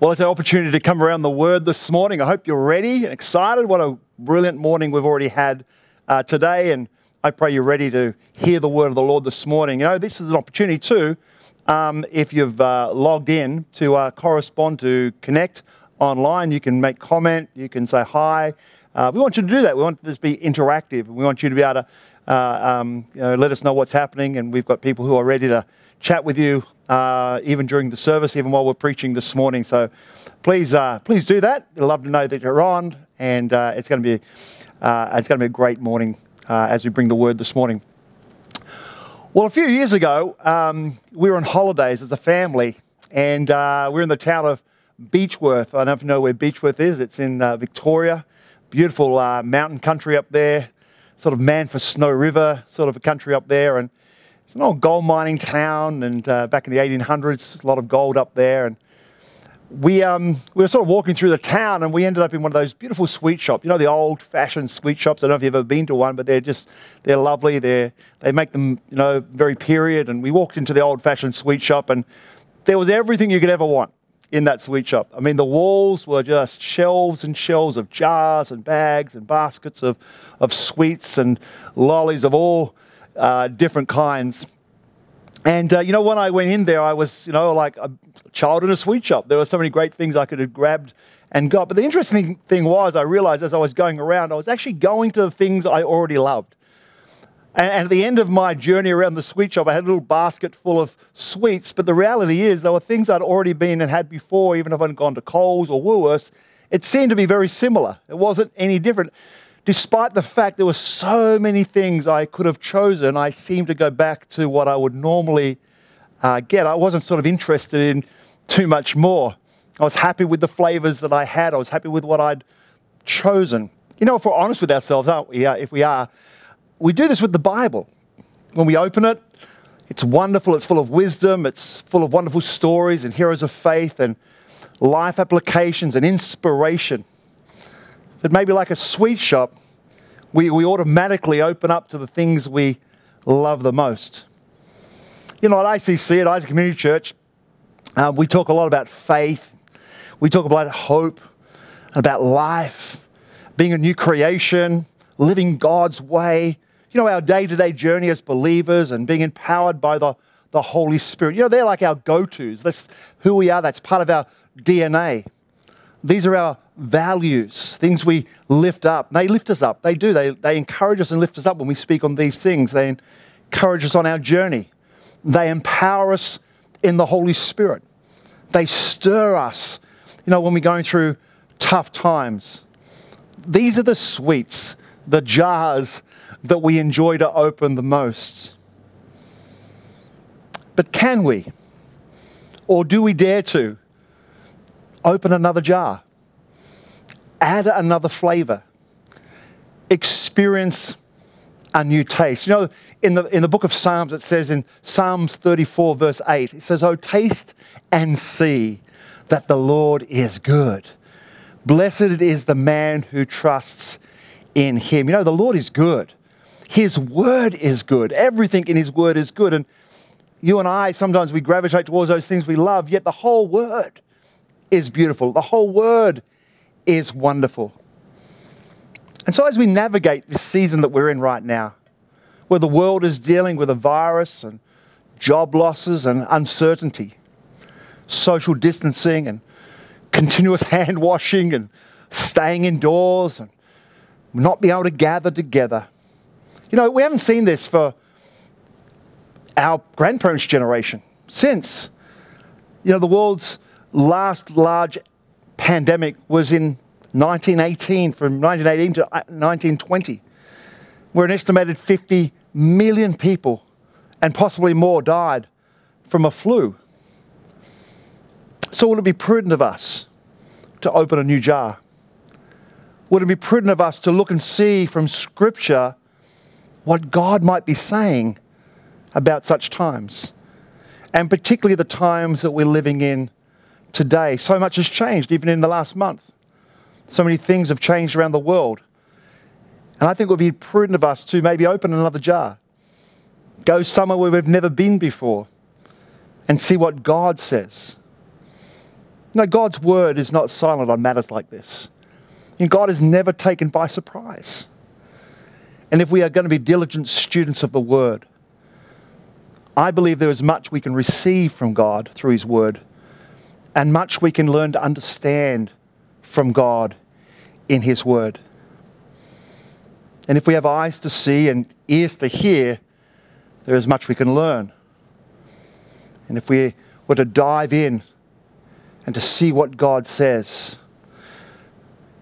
Well, it's an opportunity to come around the Word this morning. I hope you're ready and excited. What a brilliant morning we've already had uh, today, and I pray you're ready to hear the Word of the Lord this morning. You know, this is an opportunity too, um, if you've uh, logged in, to uh, correspond, to connect online. You can make comment, you can say hi. Uh, we want you to do that. We want this to be interactive. We want you to be able to uh, um, you know, let us know what's happening, and we've got people who are ready to chat with you uh, even during the service, even while we're preaching this morning. So please, uh, please do that. I'd love to know that you're on, and uh, it's going to be uh, it's going to be a great morning uh, as we bring the word this morning. Well, a few years ago, um, we were on holidays as a family, and uh, we are in the town of Beechworth. I don't know where Beechworth is. It's in Victoria. Beautiful mountain country up there, sort of man for Snowy River, sort of a country up there, and it's an old gold mining town, and uh, back in the 1800s, a lot of gold up there. And we, um, we were sort of walking through the town, and we ended up in one of those beautiful sweet shops. You know, the old-fashioned sweet shops. I don't know if you've ever been to one, but they're just they're lovely. They they make them, you know, very period. And we walked into the old-fashioned sweet shop, and there was everything you could ever want in that sweet shop. I mean, the walls were just shelves and shelves of jars and bags and baskets of, of sweets and lollies of all uh, different kinds. And, uh, you know, when I went in there, I was, you know, like a child in a sweet shop. There were so many great things I could have grabbed and got. But the interesting thing was, I realized as I was going around, I was actually going to the things I already loved. And, and at the end of my journey around the sweet shop, I had a little basket full of sweets. But the reality is, there were things I'd already been and had before, even if I'd gone to Coles or Woolworths. It seemed to be very similar. It wasn't any different despite the fact there were so many things I could have chosen, I seemed to go back to what I would normally uh, get. I wasn't sort of interested in too much more. I was happy with the flavors that I had. I was happy with what I'd chosen. You know, if we're honest with ourselves, aren't we? Uh, if we are, we do this with the Bible. When we open it, it's wonderful. It's full of wisdom. It's full of wonderful stories and heroes of faith and life applications and inspiration that maybe like a sweet shop, we, we automatically open up to the things we love the most. You know, at ICC, at Isaac Community Church, uh, we talk a lot about faith. We talk about hope, about life, being a new creation, living God's way. You know, our day to day journey as believers and being empowered by the, the Holy Spirit. You know, they're like our go tos. That's who we are, that's part of our DNA. These are our values, things we lift up. They lift us up. They do. They, they encourage us and lift us up when we speak on these things. They encourage us on our journey. They empower us in the Holy Spirit. They stir us, you know, when we're going through tough times. These are the sweets, the jars that we enjoy to open the most. But can we? Or do we dare to open another jar? add another flavor, experience a new taste. You know, in the, in the book of Psalms, it says in Psalms 34, verse 8, it says, Oh, taste and see that the Lord is good. Blessed is the man who trusts in him. You know, the Lord is good. His word is good. Everything in his word is good. And you and I, sometimes we gravitate towards those things we love, yet the whole word is beautiful. The whole word is wonderful. And so, as we navigate this season that we're in right now, where the world is dealing with a virus and job losses and uncertainty, social distancing and continuous hand washing and staying indoors and not being able to gather together. You know, we haven't seen this for our grandparents' generation since, you know, the world's last large pandemic was in 1918, from 1918 to 1920, uh, where an estimated 50 million people and possibly more died from a flu. So, would it be prudent of us to open a new jar? Would it be prudent of us to look and see from Scripture what God might be saying about such times? And particularly the times that we're living in today. So much has changed, even in the last month. So many things have changed around the world. And I think it would be prudent of us to maybe open another jar, go somewhere where we've never been before, and see what God says. You know, God's word is not silent on matters like this. You know, God is never taken by surprise. And if we are going to be diligent students of the word, I believe there is much we can receive from God through his word and much we can learn to understand from God in his word. And if we have eyes to see and ears to hear, there is much we can learn. And if we were to dive in and to see what God says,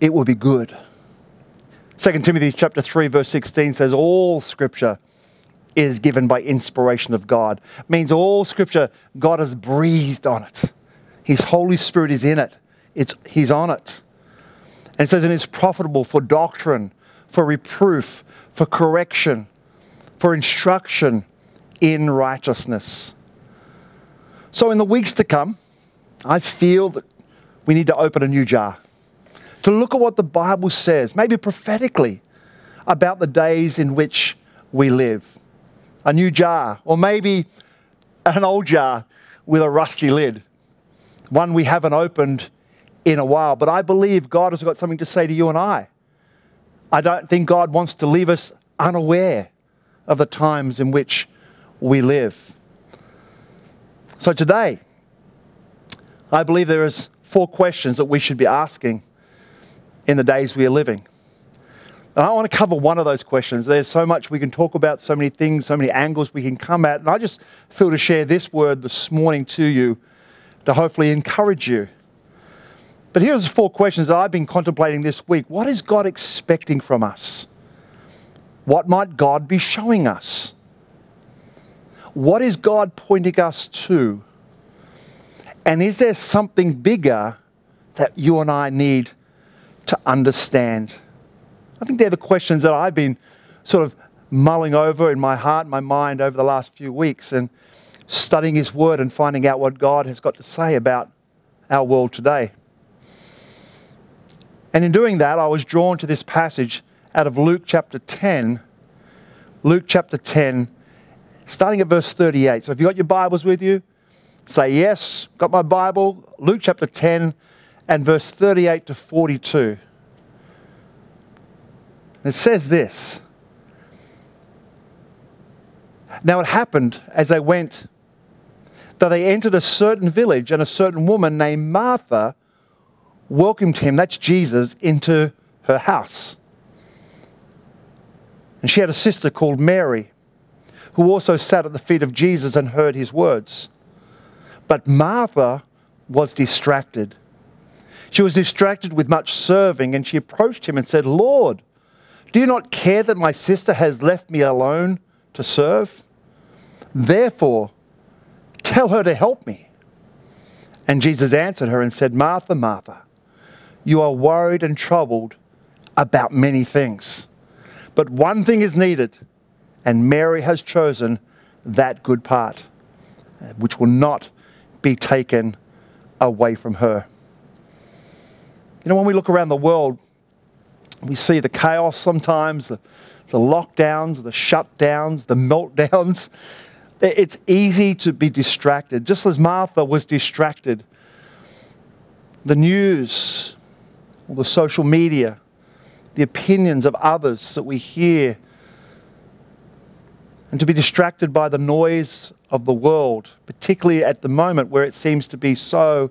it will be good. 2 Timothy chapter 3 verse 16 says all scripture is given by inspiration of God. Means all scripture God has breathed on it. His Holy Spirit is in it. It's he's on it. And it says and it's profitable for doctrine, for reproof, for correction, for instruction in righteousness. So, in the weeks to come, I feel that we need to open a new jar to look at what the Bible says, maybe prophetically, about the days in which we live. A new jar, or maybe an old jar with a rusty lid, one we haven't opened in a while. But I believe God has got something to say to you and I. I don't think God wants to leave us unaware of the times in which we live. So today, I believe there is four questions that we should be asking in the days we are living. And I want to cover one of those questions. There's so much we can talk about, so many things, so many angles we can come at. And I just feel to share this word this morning to you to hopefully encourage you but here's four questions that I've been contemplating this week. What is God expecting from us? What might God be showing us? What is God pointing us to? And is there something bigger that you and I need to understand? I think they're the questions that I've been sort of mulling over in my heart, my mind over the last few weeks and studying His Word and finding out what God has got to say about our world today. And in doing that, I was drawn to this passage out of Luke chapter 10. Luke chapter 10, starting at verse 38. So if you've got your Bibles with you, say yes, got my Bible. Luke chapter 10 and verse 38 to 42. It says this. Now it happened as they went that they entered a certain village, and a certain woman named Martha welcomed him, that's Jesus, into her house. And she had a sister called Mary, who also sat at the feet of Jesus and heard his words. But Martha was distracted. She was distracted with much serving, and she approached him and said, Lord, do you not care that my sister has left me alone to serve? Therefore, tell her to help me. And Jesus answered her and said, Martha, Martha, you are worried and troubled about many things. But one thing is needed, and Mary has chosen that good part, which will not be taken away from her. You know, when we look around the world, we see the chaos sometimes, the, the lockdowns, the shutdowns, the meltdowns. It's easy to be distracted, just as Martha was distracted. The news, or the social media, the opinions of others that we hear, and to be distracted by the noise of the world, particularly at the moment where it seems to be so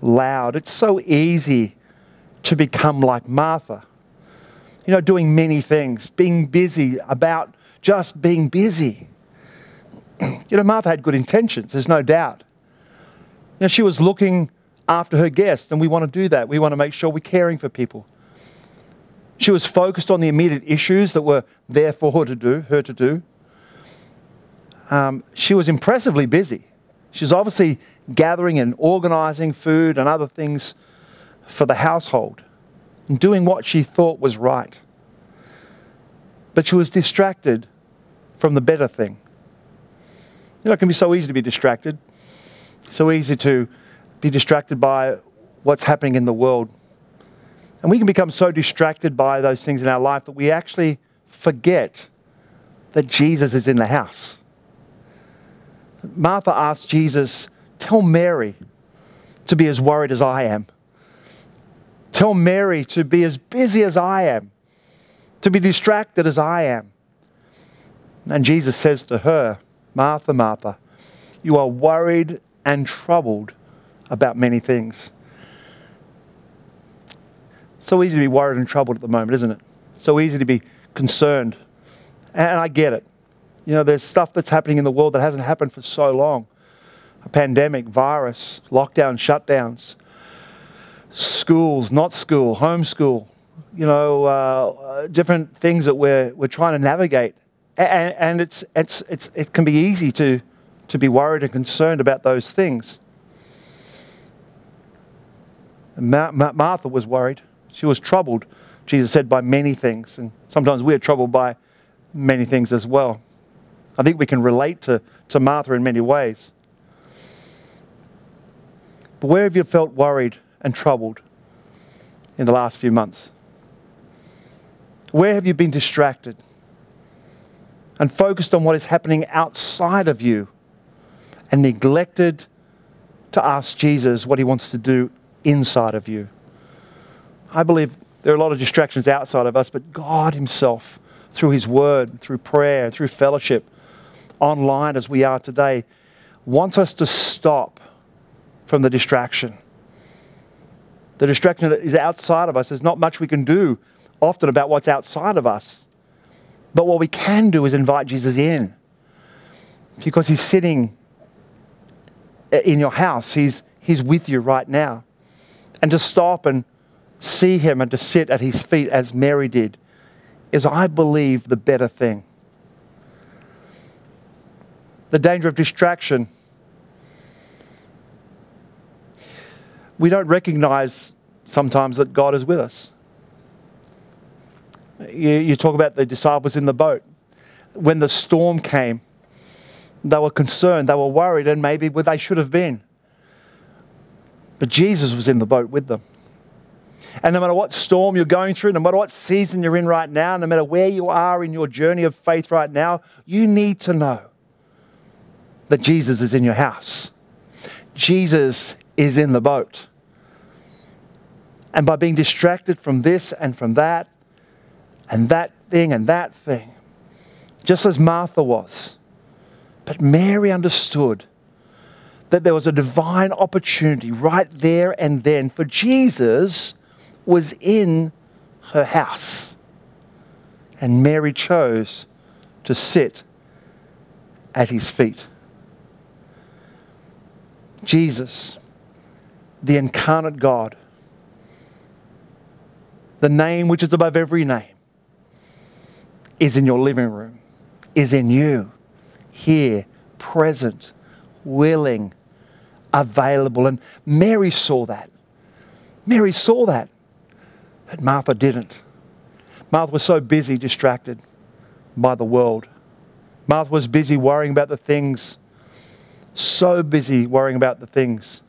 loud. It's so easy to become like Martha. You know, doing many things, being busy about just being busy. You know, Martha had good intentions, there's no doubt. You know, she was looking after her guests, and we want to do that. We want to make sure we're caring for people. She was focused on the immediate issues that were there for her to do. Her to do. Um, she was impressively busy. She's obviously gathering and organizing food and other things for the household and doing what she thought was right. But she was distracted from the better thing. You know, it can be so easy to be distracted, so easy to be distracted by what's happening in the world. And we can become so distracted by those things in our life that we actually forget that Jesus is in the house. Martha asked Jesus, Tell Mary to be as worried as I am. Tell Mary to be as busy as I am, to be distracted as I am. And Jesus says to her, Martha, Martha, you are worried and troubled about many things. So easy to be worried and troubled at the moment, isn't it? So easy to be concerned. And I get it. You know, there's stuff that's happening in the world that hasn't happened for so long a pandemic, virus, lockdown, shutdowns, schools, not school, homeschool, you know, uh, different things that we're, we're trying to navigate. And, and it's, it's, it's, it can be easy to, to be worried and concerned about those things. Ma- Ma- Martha was worried. She was troubled, Jesus said, by many things. And sometimes we're troubled by many things as well. I think we can relate to, to Martha in many ways. But where have you felt worried and troubled in the last few months? Where have you been distracted and focused on what is happening outside of you and neglected to ask Jesus what he wants to do inside of you? I believe there are a lot of distractions outside of us, but God Himself, through His Word, through prayer, through fellowship, online as we are today, wants us to stop from the distraction. The distraction that is outside of us, there's not much we can do often about what's outside of us. But what we can do is invite Jesus in because He's sitting in your house, He's, he's with you right now. And to stop and see him and to sit at his feet as Mary did is, I believe, the better thing. The danger of distraction. We don't recognize sometimes that God is with us. You, you talk about the disciples in the boat. When the storm came, they were concerned, they were worried, and maybe they should have been. But Jesus was in the boat with them. And no matter what storm you're going through, no matter what season you're in right now, no matter where you are in your journey of faith right now, you need to know that Jesus is in your house. Jesus is in the boat. And by being distracted from this and from that, and that thing and that thing, just as Martha was, but Mary understood that there was a divine opportunity right there and then for Jesus was in her house. And Mary chose to sit at his feet. Jesus, the incarnate God, the name which is above every name, is in your living room, is in you, here, present, willing, available. And Mary saw that. Mary saw that. But Martha didn't. Martha was so busy, distracted by the world. Martha was busy worrying about the things, so busy worrying about the things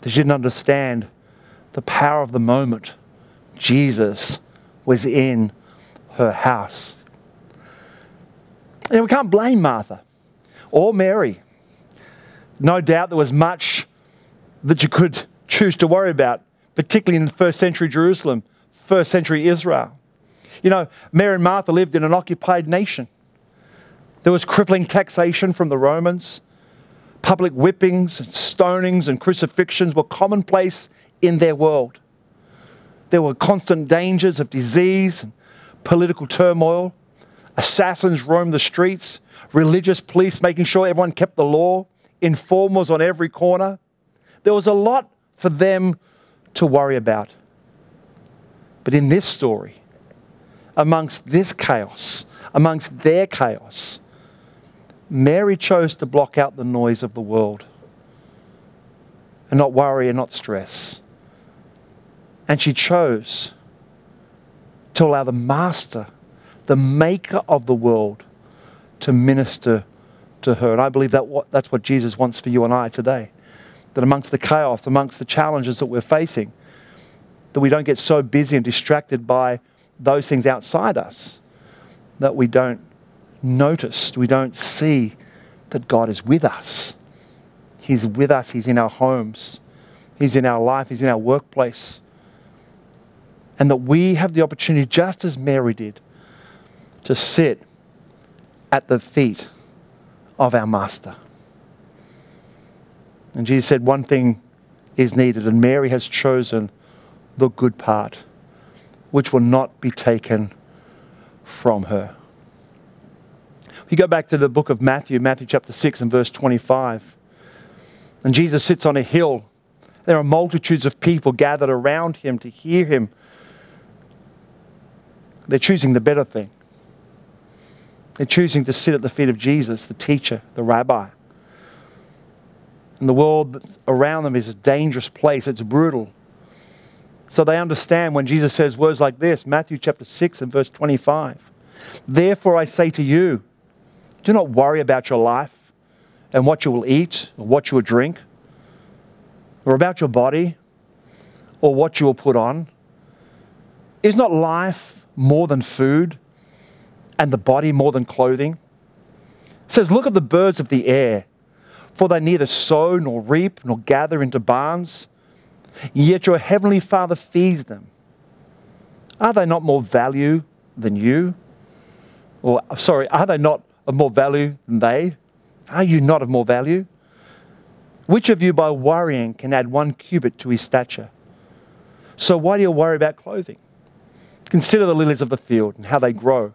that she didn't understand the power of the moment. Jesus was in her house. And we can't blame Martha or Mary. No doubt there was much that you could choose to worry about, particularly in first century Jerusalem first century Israel. You know, Mary and Martha lived in an occupied nation. There was crippling taxation from the Romans. Public whippings and stonings and crucifixions were commonplace in their world. There were constant dangers of disease and political turmoil. Assassins roamed the streets, religious police making sure everyone kept the law, informers on every corner. There was a lot for them to worry about. But in this story, amongst this chaos, amongst their chaos, Mary chose to block out the noise of the world and not worry and not stress. And she chose to allow the Master, the Maker of the world, to minister to her. And I believe that what, that's what Jesus wants for you and I today. That amongst the chaos, amongst the challenges that we're facing, that we don't get so busy and distracted by those things outside us that we don't notice, we don't see that God is with us. He's with us, He's in our homes, He's in our life, He's in our workplace. And that we have the opportunity, just as Mary did, to sit at the feet of our Master. And Jesus said, One thing is needed, and Mary has chosen the good part, which will not be taken from her. If You go back to the book of Matthew, Matthew chapter 6 and verse 25. And Jesus sits on a hill. There are multitudes of people gathered around him to hear him. They're choosing the better thing. They're choosing to sit at the feet of Jesus, the teacher, the rabbi. And the world around them is a dangerous place, it's brutal. So they understand when Jesus says words like this Matthew chapter 6 and verse 25. Therefore I say to you, do not worry about your life and what you will eat or what you will drink, or about your body or what you will put on. Is not life more than food and the body more than clothing? It says, Look at the birds of the air, for they neither sow nor reap nor gather into barns, yet your heavenly Father feeds them. Are they not more value than you? Or, sorry, are they not of more value than they? Are you not of more value? Which of you, by worrying, can add one cubit to his stature? So, why do you worry about clothing? Consider the lilies of the field and how they grow.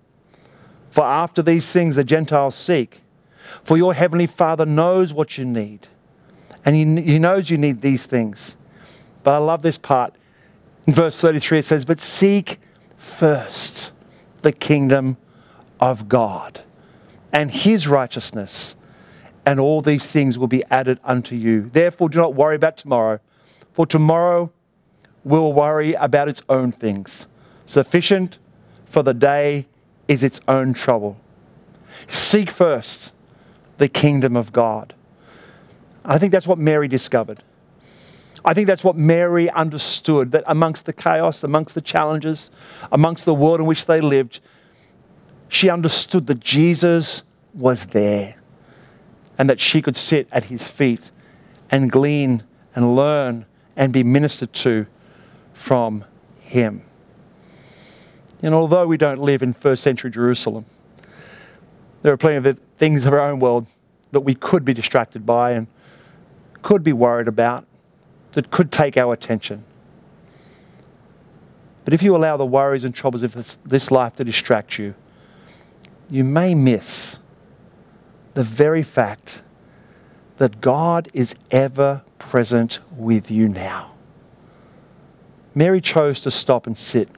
For after these things the Gentiles seek. For your heavenly Father knows what you need. And he, he knows you need these things. But I love this part. In verse 33, it says, But seek first the kingdom of God and his righteousness, and all these things will be added unto you. Therefore, do not worry about tomorrow, for tomorrow will worry about its own things. Sufficient for the day is its own trouble. Seek first the kingdom of God. I think that's what Mary discovered. I think that's what Mary understood that amongst the chaos, amongst the challenges, amongst the world in which they lived, she understood that Jesus was there and that she could sit at his feet and glean and learn and be ministered to from him. And although we don't live in first century Jerusalem, there are plenty of things of our own world that we could be distracted by and could be worried about, that could take our attention. But if you allow the worries and troubles of this life to distract you, you may miss the very fact that God is ever present with you now. Mary chose to stop and sit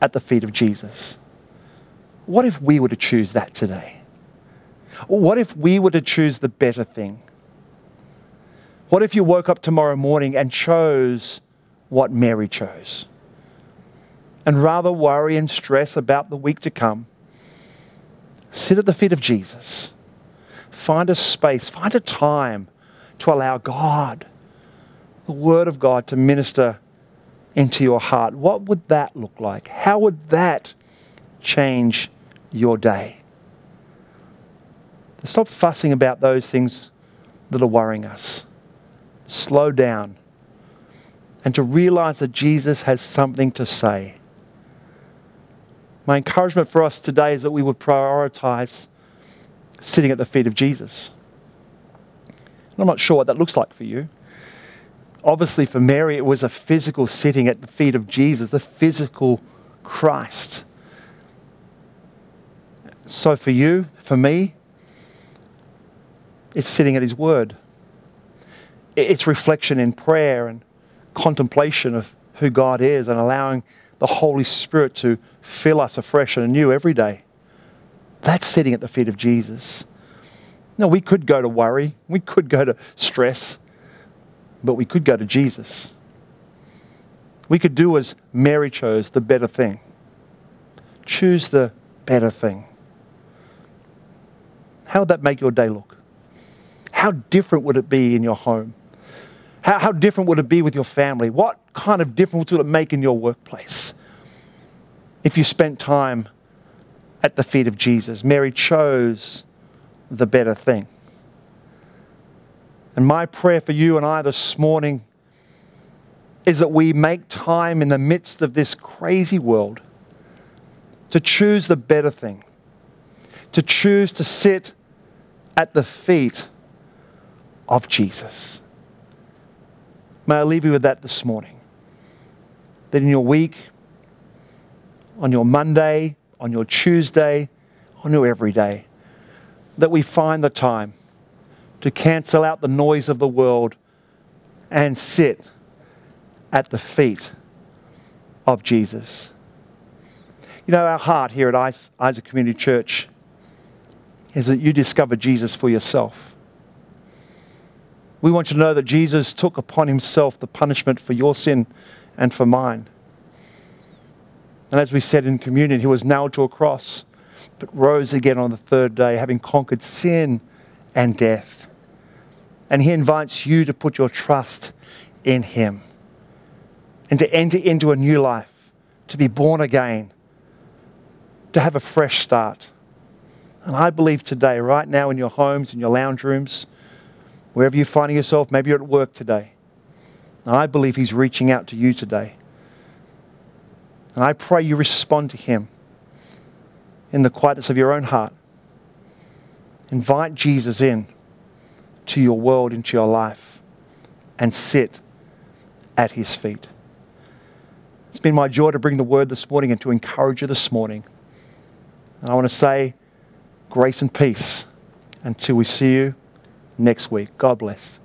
at the feet of Jesus. What if we were to choose that today? What if we were to choose the better thing? What if you woke up tomorrow morning and chose what Mary chose? And rather worry and stress about the week to come, sit at the feet of Jesus. Find a space, find a time to allow God, the Word of God, to minister into your heart. What would that look like? How would that change your day? Stop fussing about those things that are worrying us. Slow down and to realize that Jesus has something to say. My encouragement for us today is that we would prioritize sitting at the feet of Jesus. I'm not sure what that looks like for you. Obviously, for Mary, it was a physical sitting at the feet of Jesus, the physical Christ. So, for you, for me, it's sitting at His Word. It's reflection in prayer and contemplation of who God is and allowing the Holy Spirit to fill us afresh and anew every day. That's sitting at the feet of Jesus. No, we could go to worry, we could go to stress, but we could go to Jesus. We could do as Mary chose the better thing. Choose the better thing. How would that make your day look? How different would it be in your home? How, how different would it be with your family? What kind of difference would it make in your workplace if you spent time at the feet of Jesus? Mary chose the better thing. And my prayer for you and I this morning is that we make time in the midst of this crazy world to choose the better thing, to choose to sit at the feet of Jesus. May I leave you with that this morning. That in your week, on your Monday, on your Tuesday, on your everyday, that we find the time to cancel out the noise of the world and sit at the feet of Jesus. You know, our heart here at Isaac Community Church is that you discover Jesus for yourself. We want you to know that Jesus took upon himself the punishment for your sin and for mine. And as we said in communion, he was nailed to a cross, but rose again on the third day, having conquered sin and death. And he invites you to put your trust in him and to enter into a new life, to be born again, to have a fresh start. And I believe today, right now in your homes, in your lounge rooms, wherever you're finding yourself, maybe you're at work today, I believe He's reaching out to you today. And I pray you respond to Him in the quietness of your own heart. Invite Jesus in to your world, into your life, and sit at His feet. It's been my joy to bring the word this morning and to encourage you this morning. And I want to say grace and peace until we see you next week. God bless.